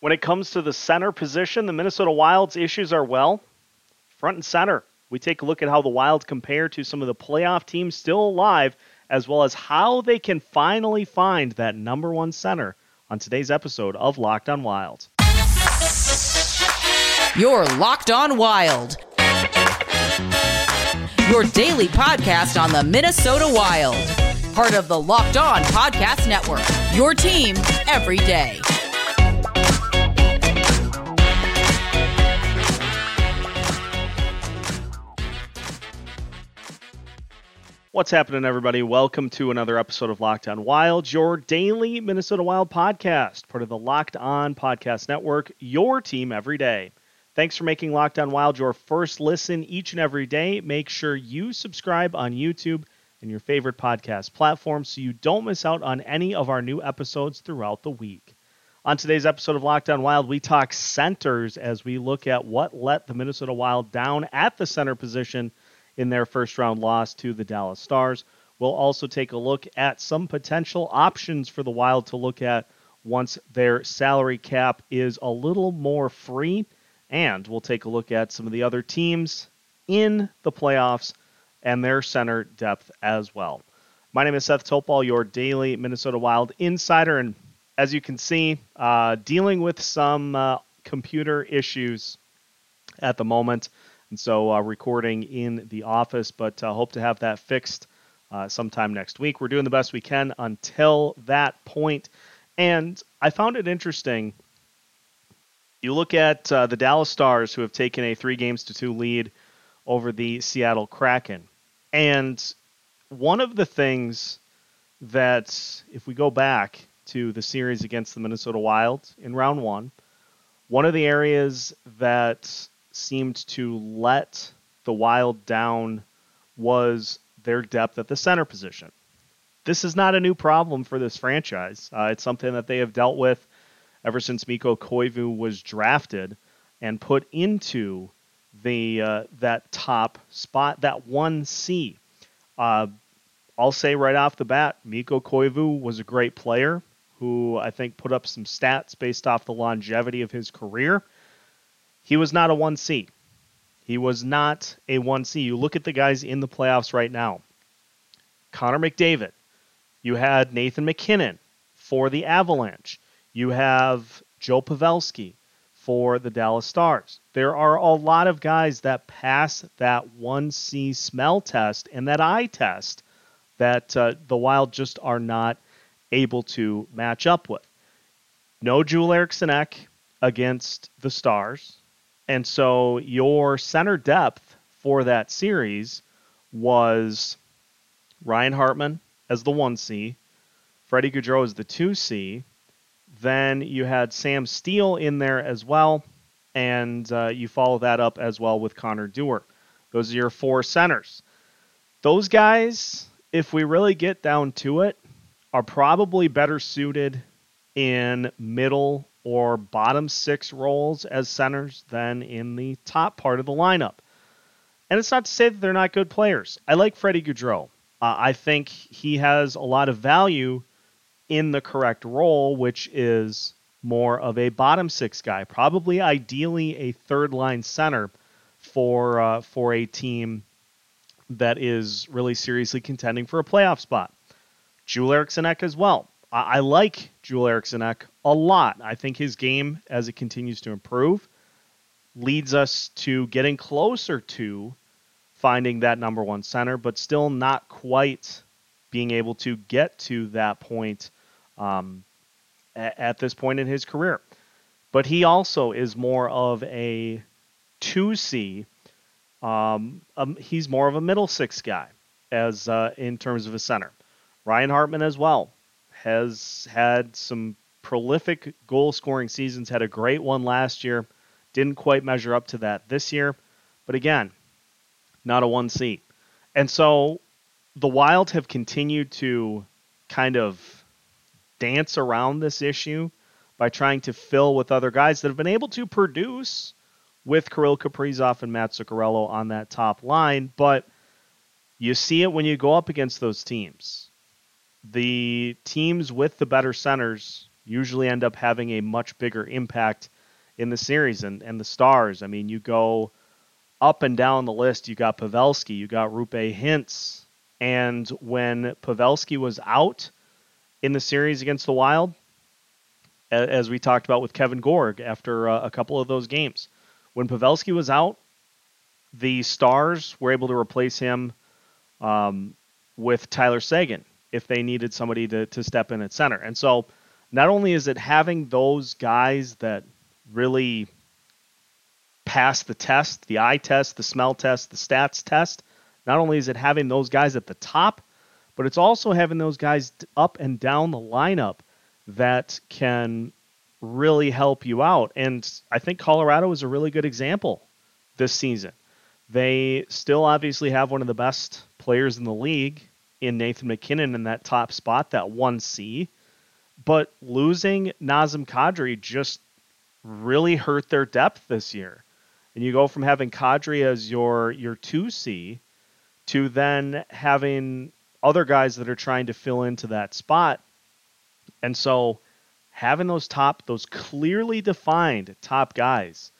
When it comes to the center position, the Minnesota Wild's issues are, well, front and center. We take a look at how the Wild compare to some of the playoff teams still alive, as well as how they can finally find that number one center on today's episode of Locked on Wild. You're Locked on Wild. Your daily podcast on the Minnesota Wild. Part of the Locked On Podcast Network. Your team every day. What's happening, everybody? Welcome to another episode of Locked On Wild, your daily Minnesota Wild podcast, part of the Locked On Podcast Network, your team every day. Thanks for making Locked On Wild your first listen each and every day. Make sure you subscribe on YouTube and your favorite podcast platform so you don't miss out on any of our new episodes throughout the week. On today's episode of Locked On Wild, we talk centers as we look at what let the Minnesota Wild down at the center position in their first round loss to the Dallas Stars. We'll also take a look at some potential options for the Wild to look at once their salary cap is a little more free. And we'll take a look at some of the other teams in the playoffs and their center depth as well. My name is Seth Topal, your daily Minnesota Wild insider. And as you can see, uh, dealing with some uh, computer issues at the moment. And so, uh, recording in the office, but uh, hope to have that fixed uh, sometime next week. We're doing the best we can until that point. And I found it interesting. You look at uh, the Dallas Stars, who have taken a three games to two lead over the Seattle Kraken. And one of the things that, if we go back to the series against the Minnesota Wild in round one, one of the areas that seemed to let the Wild down was their depth at the center position. This is not a new problem for this franchise. Uh, it's something that they have dealt with ever since Mikko Koivu was drafted and put into the uh, that top spot, that one C. Uh, I'll say right off the bat, Mikko Koivu was a great player who I think put up some stats based off the longevity of his career. He was not a 1C. He was not a 1C. You look at the guys in the playoffs right now. Connor McDavid. You had Nathan MacKinnon for the Avalanche. You have Joe Pavelski for the Dallas Stars. There are a lot of guys that pass that 1C smell test and that eye test that uh, the Wild just are not able to match up with. No Joel Eriksson Ek against the Stars. And so your center depth for that series was Ryan Hartman as the 1C, Freddie Gaudreau as the 2C. Then you had Sam Steel in there as well, and uh, you follow that up as well with Connor Dewar. Those are your four centers. Those guys, if we really get down to it, are probably better suited in middle or bottom six roles as centers than in the top part of the lineup. And it's not to say that they're not good players. I like Freddie Gaudreau. Uh, I think he has a lot of value in the correct role, which is more of a bottom six guy, probably ideally a third line center for uh, for a team that is really seriously contending for a playoff spot. Joel Eriksson Ek as well. I, I like Joel Eriksson Ek a lot. I think his game, as it continues to improve, leads us to getting closer to finding that number one center, but still not quite being able to get to that point um, at, at this point in his career. But he also is more of a 2C. Um, um, he's more of a middle six guy as uh, in terms of a center. Ryan Hartman as well has had some prolific goal scoring seasons, had a great one last year, didn't quite measure up to that this year, but again, not a 1C. And so the Wild have continued to kind of dance around this issue by trying to fill with other guys that have been able to produce with Kirill Kaprizov and Matt Zuccarello on that top line, but you see it when you go up against those teams the teams with the better centers usually end up having a much bigger impact in the series. And, and the stars, I mean, you go up and down the list. You got Pavelski, you got Roope Hintz. And when Pavelski was out in the series against the Wild, as we talked about with Kevin Gorg after uh, a couple of those games, when Pavelski was out, the Stars were able to replace him um, with Tyler Seguin if they needed somebody to, to step in at center. And so not only is it having those guys that really pass the test, the eye test, the smell test, the stats test, not only is it having those guys at the top, but it's also having those guys up and down the lineup that can really help you out. And I think Colorado is a really good example this season. They still obviously have one of the best players in the league in Nathan MacKinnon in that top spot, that 1C. But losing Nazem Kadri just really hurt their depth this year. And you go from having Kadri as your your 2C to then having other guys that are trying to fill into that spot. And so having those top, those clearly defined top guys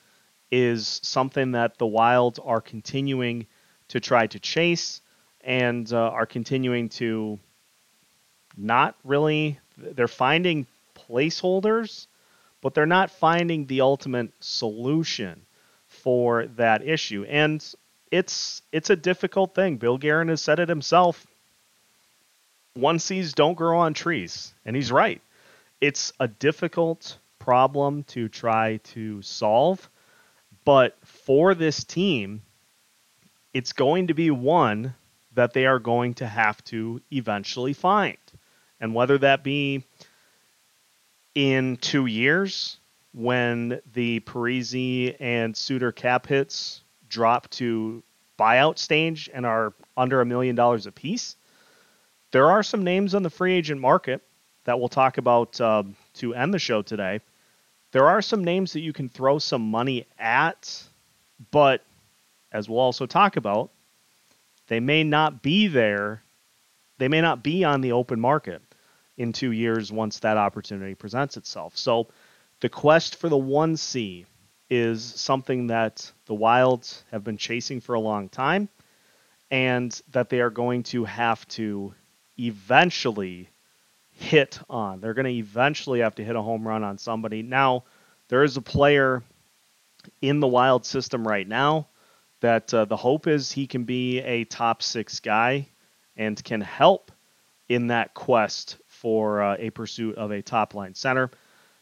is something that the Wild are continuing to try to chase and uh, are continuing to not really, they're finding placeholders, but they're not finding the ultimate solution for that issue. And it's it's a difficult thing. Bill Guerin has said it himself. One sees don't grow on trees, and he's right. It's a difficult problem to try to solve, but for this team, it's going to be one that they are going to have to eventually find. And whether that be in two years when the Parise and Suter cap hits drop to buyout stage and are under a million dollars a piece. There are some names on the free agent market that we'll talk about uh, to end the show today. There are some names that you can throw some money at, but as we'll also talk about, they may not be there. They may not be on the open market in two years once that opportunity presents itself. So the quest for the 1C is something that the Wilds have been chasing for a long time and that they are going to have to eventually hit on. They're going to eventually have to hit a home run on somebody. Now, there is a player in the Wild system right now that uh, the hope is he can be a top six guy and can help in that quest for uh, a pursuit of a top line center.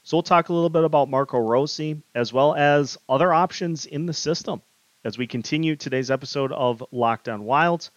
So we'll talk a little bit about Marco Rossi as well as other options in the system as we continue today's episode of Locked On Wilds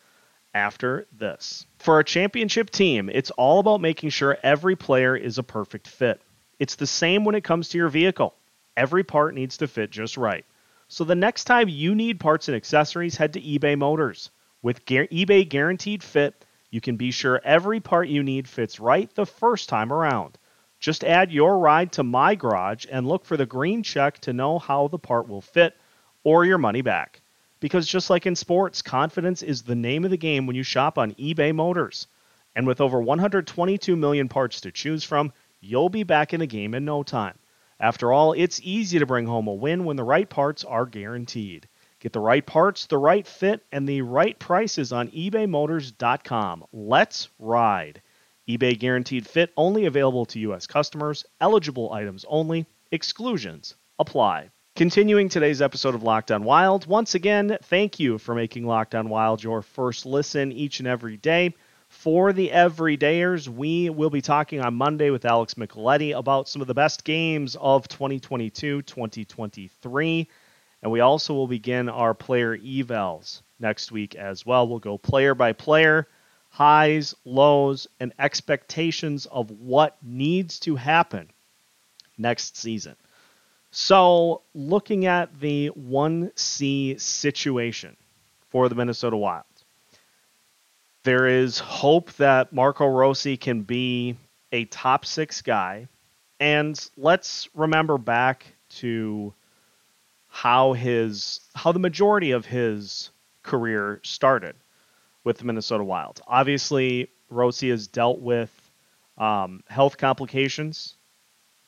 after this. For a championship team, it's all about making sure every player is a perfect fit. It's the same when it comes to your vehicle. Every part needs to fit just right. So the next time you need parts and accessories, head to eBay Motors. With eBay Guaranteed Fit, you can be sure every part you need fits right the first time around. Just add your ride to My Garage and look for the green check to know how the part will fit or your money back. Because just like in sports, confidence is the name of the game when you shop on eBay Motors. And with over 122 million parts to choose from, you'll be back in the game in no time. After all, it's easy to bring home a win when the right parts are guaranteed. Get the right parts, the right fit, and the right prices on ebaymotors.com. Let's ride eBay guaranteed fit only available to U.S. customers, eligible items only, exclusions apply. Continuing today's episode of Locked On Wild, once again, thank you for making Locked On Wild your first listen each and every day. For the everydayers, we will be talking on Monday with Alex Micheletti about some of the best games of 2022 2023. And we also will begin our player evals next week as well. We'll go player by player highs, lows, and expectations of what needs to happen next season. So, looking at the 1C situation for the Minnesota Wild, there is hope that Marco Rossi can be a top six guy. And let's remember back to how his how the majority of his career started with the Minnesota Wild. Obviously, Rossi has dealt with um, health complications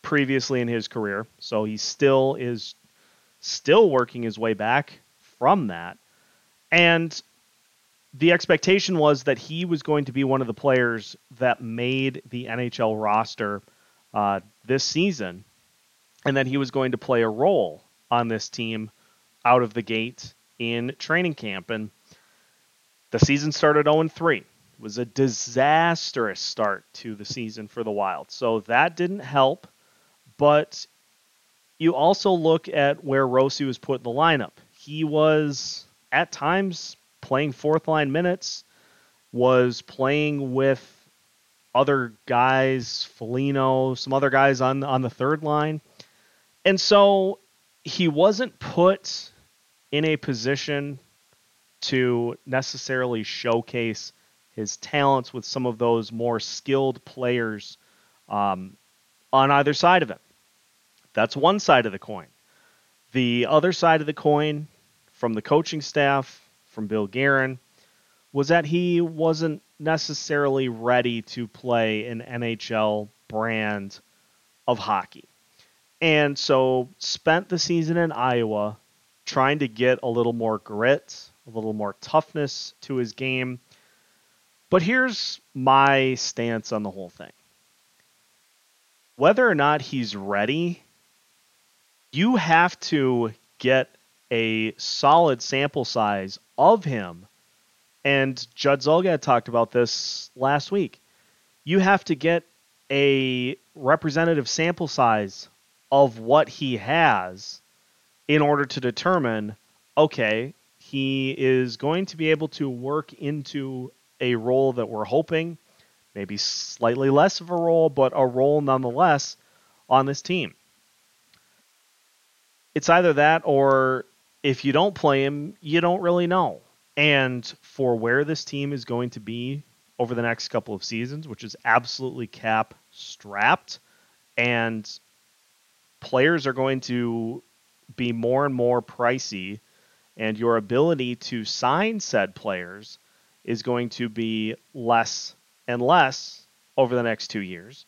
previously in his career. So he still is still working his way back from that. And the expectation was that he was going to be one of the players that made the NHL roster uh, this season, and that he was going to play a role on this team out of the gate in training camp. And the season started 0 3. It was a disastrous start to the season for the Wild. So that didn't help. But you also look at where Rossi was put in the lineup. He was at times playing fourth line minutes, was playing with other guys, Foligno, some other guys on on the third line. And so he wasn't put in a position to necessarily showcase his talents with some of those more skilled players um, on either side of him. That's one side of the coin. The other side of the coin, from the coaching staff, from Bill Guerin, was that he wasn't necessarily ready to play an NHL brand of hockey. And so spent the season in Iowa trying to get a little more grit, a little more toughness to his game. But here's my stance on the whole thing. Whether or not he's ready, you have to get a solid sample size of him. And Judd Zulgad talked about this last week. You have to get a representative sample size of what he has in order to determine okay, he is going to be able to work into a role that we're hoping, maybe slightly less of a role, but a role nonetheless on this team. It's either that or if you don't play him, you don't really know. And for where this team is going to be over the next couple of seasons, which is absolutely cap strapped, and players are going to be more and more pricey, and your ability to sign said players is going to be less and less over the next two years.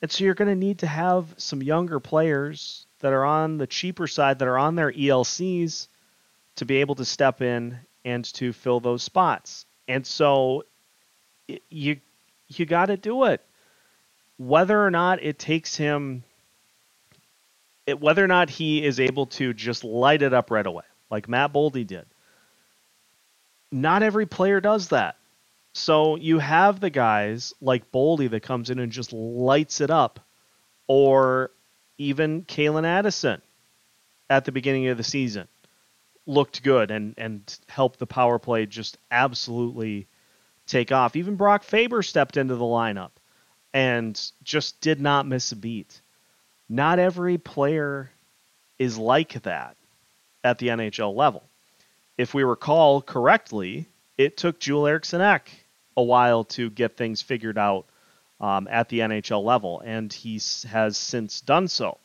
And so you're going to need to have some younger players that are on the cheaper side, that are on their ELCs, to be able to step in and to fill those spots. And so you you got to do it. Whether or not it takes him it, whether or not he is able to just light it up right away, like Matt Boldy did. Not every player does that. So you have the guys like Boldy that comes in and just lights it up, or even Calen Addison at the beginning of the season looked good and and helped the power play just absolutely take off. Even Brock Faber stepped into the lineup and just did not miss a beat not every player is like that at the NHL level. If we recall correctly, it took Joel Eriksson Ek a while to get things figured out um, at the NHL level, and he has since done so.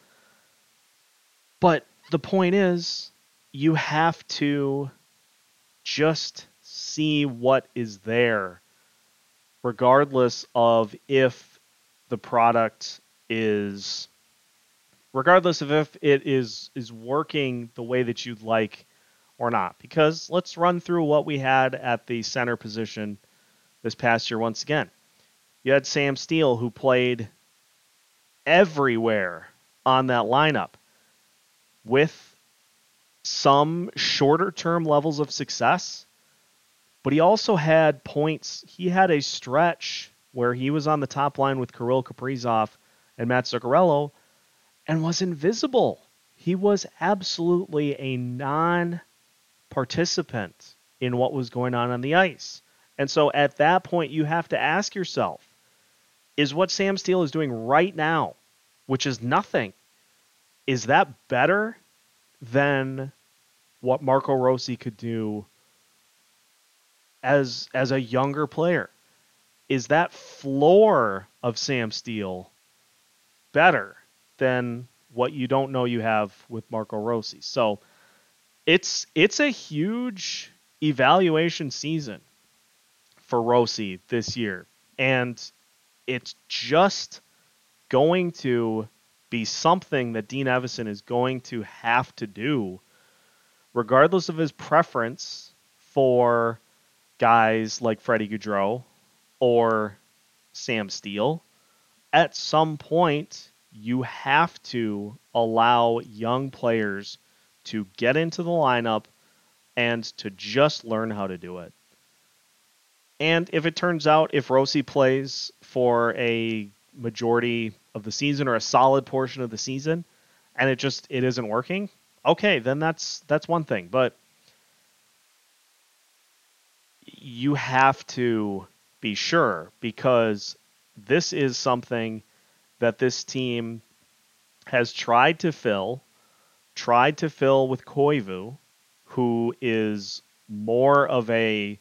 But the point is, you have to just see what is there, regardless of if the product is regardless of if it is is working the way that you'd like or not. Because let's run through what we had at the center position this past year once again. You had Sam Steel who played everywhere on that lineup with some shorter term levels of success, but he also had points. He had a stretch where he was on the top line with Kirill Kaprizov and Matt Zuccarello and was invisible. He was absolutely a non participant in what was going on on the ice. And so at that point, you have to ask yourself is what Sam Steel is doing right now, which is nothing, is that better than what Marco Rossi could do as as a younger player? Is that floor of Sam Steel better than what you don't know you have with Marco Rossi. So it's it's a huge evaluation season for Rossi this year. And it's just going to be something that Dean Evason is going to have to do, regardless of his preference for guys like Freddie Gaudreau or Sam Steel. At some point, you have to allow young players to get into the lineup and to just learn how to do it. And if it turns out if Rossi plays for a majority of the season or a solid portion of the season and it just it isn't working, okay, then that's that's one thing, but you have to be sure because this is something that this team has tried to fill, tried to fill with Koivu, who is more of a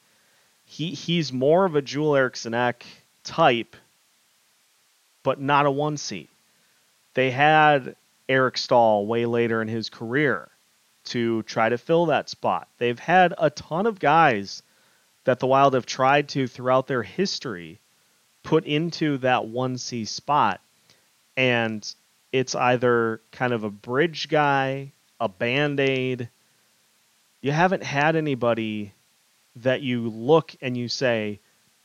he he's more of a Joel Eriksson type, but not a 1C. They had Eric Staal way later in his career to try to fill that spot. They've had a ton of guys that the Wild have tried to throughout their history put into that 1C spot. And it's either kind of a bridge guy, a band aid. You haven't had anybody that you look and you say,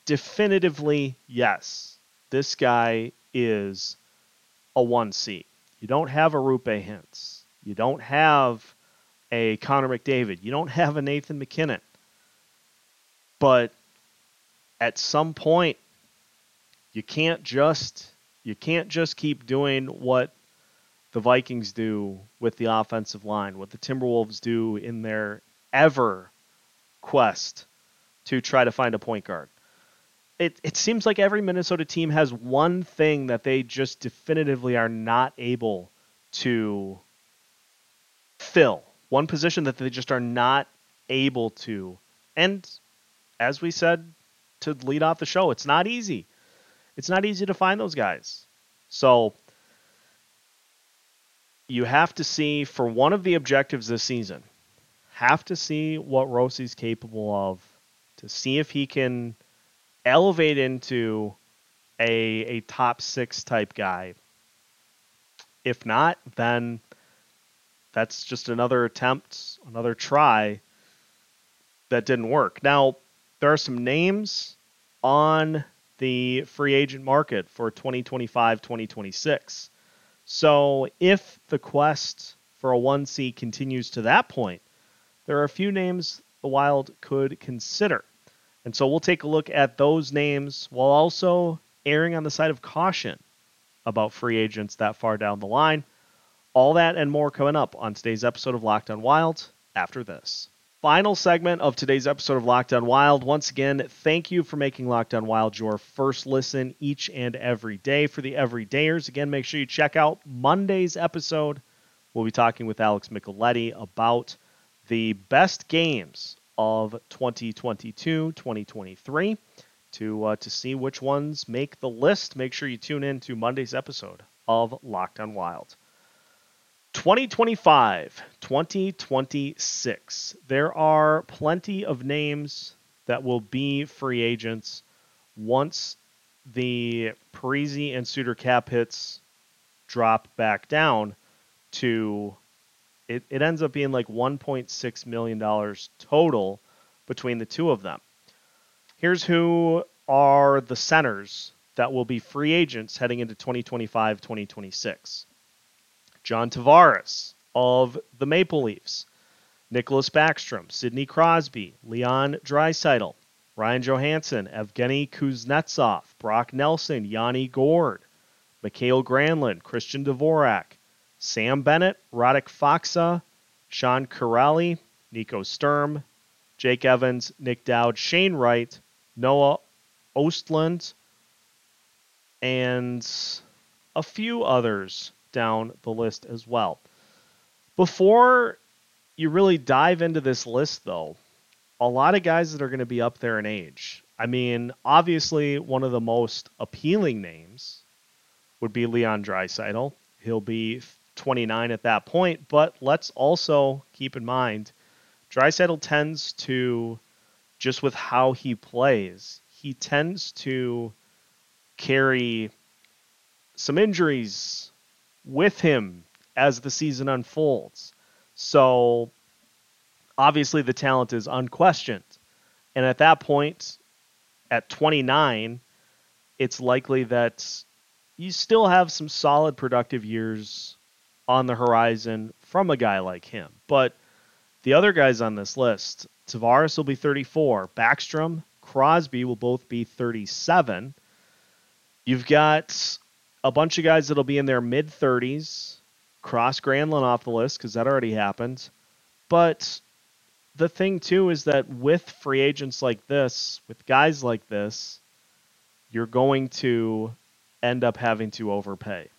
definitively, yes, this guy is a 1C. You don't have a Roope Hintz. You don't have a Connor McDavid. You don't have a Nathan MacKinnon. But at some point, you can't just you can't just keep doing what the Vikings do with the offensive line, what the Timberwolves do in their ever quest to try to find a point guard. It, it seems like every Minnesota team has one thing that they just definitively are not able to fill, one position that they just are not able to. And as we said to lead off the show, it's not easy. It's not easy to find those guys. So you have to see for one of the objectives this season, have to see what Rossi's capable of to see if he can elevate into a a top six type guy. If not, then that's just another attempt, another try that didn't work. Now, there are some names on the free agent market for 2025 2026. So, if the quest for a 1C continues to that point, there are a few names the Wild could consider. And so we'll take a look at those names while also erring on the side of caution about free agents that far down the line. All that and more coming up on today's episode of Locked On Wild after this. Final segment of today's episode of Locked On Wild. Once again, thank you for making Locked On Wild your first listen each and every day. For the everydayers, again, make sure you check out Monday's episode. We'll be talking with Alex Micheletti about the best games of 2022 2023 to uh, to see which ones make the list. Make sure you tune in to Monday's episode of Locked On Wild. 2025, 2026. There are plenty of names that will be free agents once the Parise and Suter cap hits drop back down to it, it ends up being like $1.6 million total between the two of them. Here's who are the centers that will be free agents heading into 2025 2026 John Tavares of the Maple Leafs, Nicklas Backstrom, Sidney Crosby, Leon Draisaitl, Ryan Johansen, Evgeny Kuznetsov, Brock Nelson, Yanni Gourde, Mikael Granlund, Christian Dvorak, Sam Bennett, Radek Faksa, Sean Kuraly, Nico Sturm, Jake Evans, Nic Dowd, Shane Wright, Noah Ostlund, and a few others down the list as well. Before you really dive into this list, though, a lot of guys that are going to be up there in age. I mean, obviously, one of the most appealing names would be Leon Draisaitl. He'll be 29 at that point. But let's also keep in mind, Draisaitl tends to, just with how he plays, he tends to carry some injuries with him as the season unfolds. So obviously the talent is unquestioned. And at that point, at 29, it's likely that you still have some solid productive years on the horizon from a guy like him. But the other guys on this list, Tavares will be 34, Backstrom, Crosby will both be 37. You've got a bunch of guys that'll be in their mid 30s. Cross Granlund off the list because that already happened. But the thing too is that with free agents like this, with guys like this, you're going to end up having to overpay.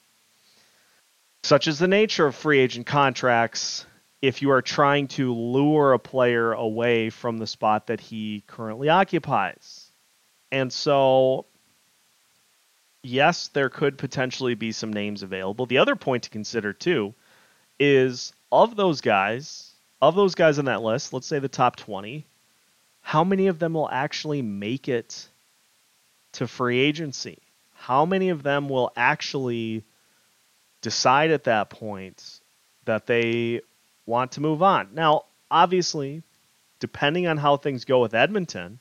Such is the nature of free agent contracts if you are trying to lure a player away from the spot that he currently occupies. And so, yes, there could potentially be some names available. The other point to consider, too, is of those guys, of those guys on that list, let's say the top 20, how many of them will actually make it to free agency? How many of them will actually decide at that point that they want to move on? Now, obviously, depending on how things go with Edmonton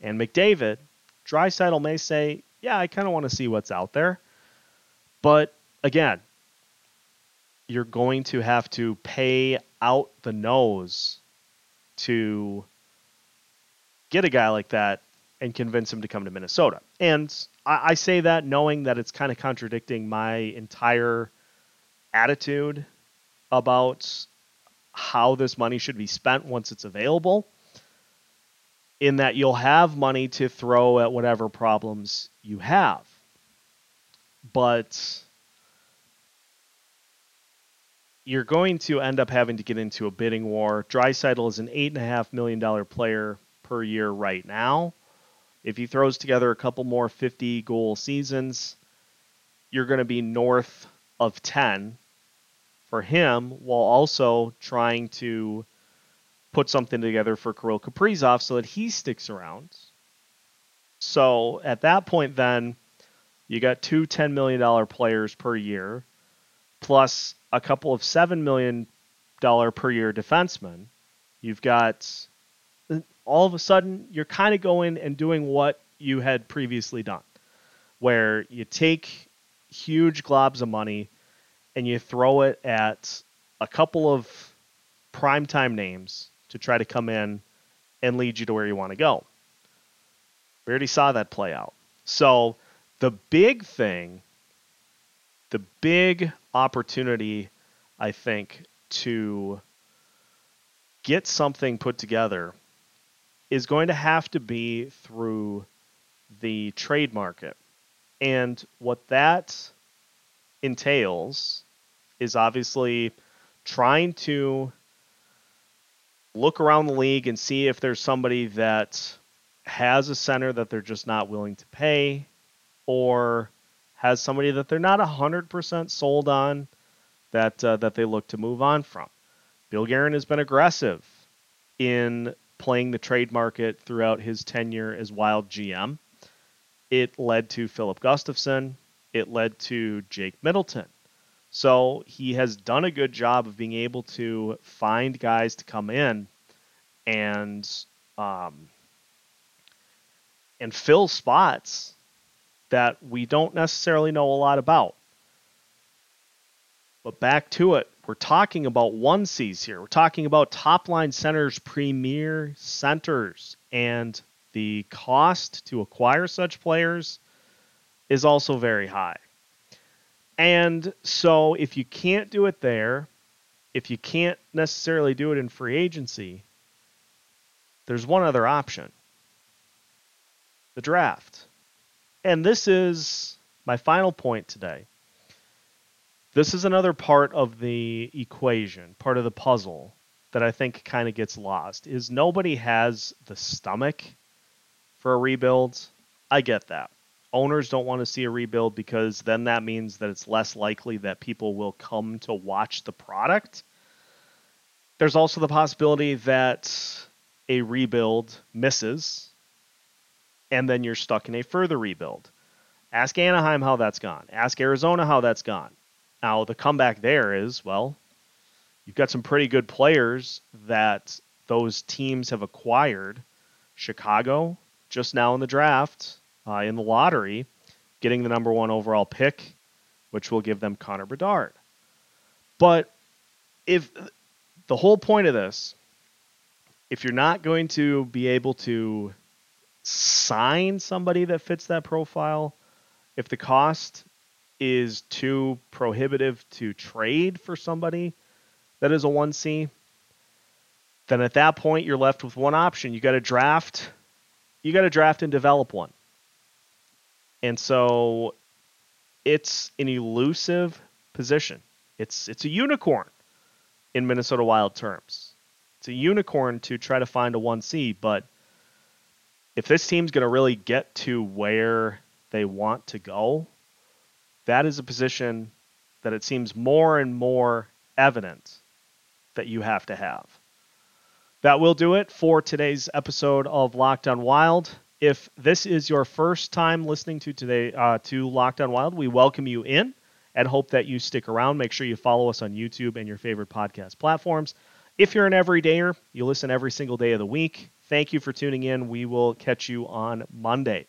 and McDavid, Draisaitl may say, "Yeah, I kind of want to see what's out there." But again, you're going to have to pay out the nose to get a guy like that and convince him to come to Minnesota. And I, I say that knowing that it's kind of contradicting my entire attitude about how this money should be spent once it's available. In that you'll have money to throw at whatever problems you have. But you're going to end up having to get into a bidding war. Draisaitl is an eight and a half million dollar player per year right now. If he throws together a couple more 50 goal seasons, you're going to be north of 10 for him, while also trying to put something together for Kirill Kaprizov so that he sticks around. So at that point, then you got two $10 million players per year, plus a couple of seven million dollar per year defensemen, you've got all of a sudden you're kind of going and doing what you had previously done, where you take huge globs of money and you throw it at a couple of primetime names to try to come in and lead you to where you want to go. We already saw that play out. So the big thing the big opportunity, I think, to get something put together is going to have to be through the trade market. And what that entails is obviously trying to look around the league and see if there's somebody that has a center that they're just not willing to pay or has somebody that they're not 100% sold on that uh, that they look to move on from. Bill Guerin has been aggressive in playing the trade market throughout his tenure as Wild GM. It led to Filip Gustavsson. It led to Jake Middleton. So he has done a good job of being able to find guys to come in and um, and fill spots that we don't necessarily know a lot about. But back to it, we're talking about one C's here. We're talking about top line centers, premier centers, and the cost to acquire such players is also very high. And so if you can't do it there, if you can't necessarily do it in free agency, there's one other option the draft. And this is my final point today. This is another part of the equation, part of the puzzle that I think kind of gets lost is nobody has the stomach for a rebuild. I get that. Owners don't want to see a rebuild because then that means that it's less likely that people will come to watch the product. There's also the possibility that a rebuild misses and then you're stuck in a further rebuild. Ask Anaheim how that's gone. Ask Arizona how that's gone. Now, the comeback there is, well, you've got some pretty good players that those teams have acquired. Chicago, just now in the draft, uh, in the lottery, getting the number one overall pick, which will give them Connor Bedard. But if the whole point of this, if you're not going to be able to sign somebody that fits that profile, if the cost is too prohibitive to trade for somebody that is a 1C, then at that point you're left with one option. You got to draft you got to draft and develop one. And so it's an elusive position. It's it's a unicorn in Minnesota Wild terms. It's a unicorn to try to find a 1C, but if this team's going to really get to where they want to go, that is a position that it seems more and more evident that you have to have. That will do it for today's episode of Locked On Wild. If this is your first time listening to today uh, to Locked On Wild, we welcome you in and hope that you stick around. Make sure you follow us on YouTube and your favorite podcast platforms. If you're an everydayer, you listen every single day of the week. Thank you for tuning in. We will catch you on Monday.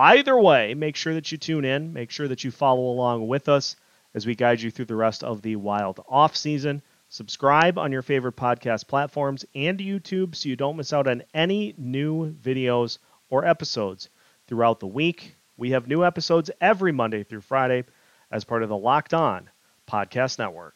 Either way, make sure that you tune in. Make sure that you follow along with us as we guide you through the rest of the wild off season. Subscribe on your favorite podcast platforms and YouTube so you don't miss out on any new videos or episodes throughout the week. We have new episodes every Monday through Friday as part of the Locked On Podcast Network.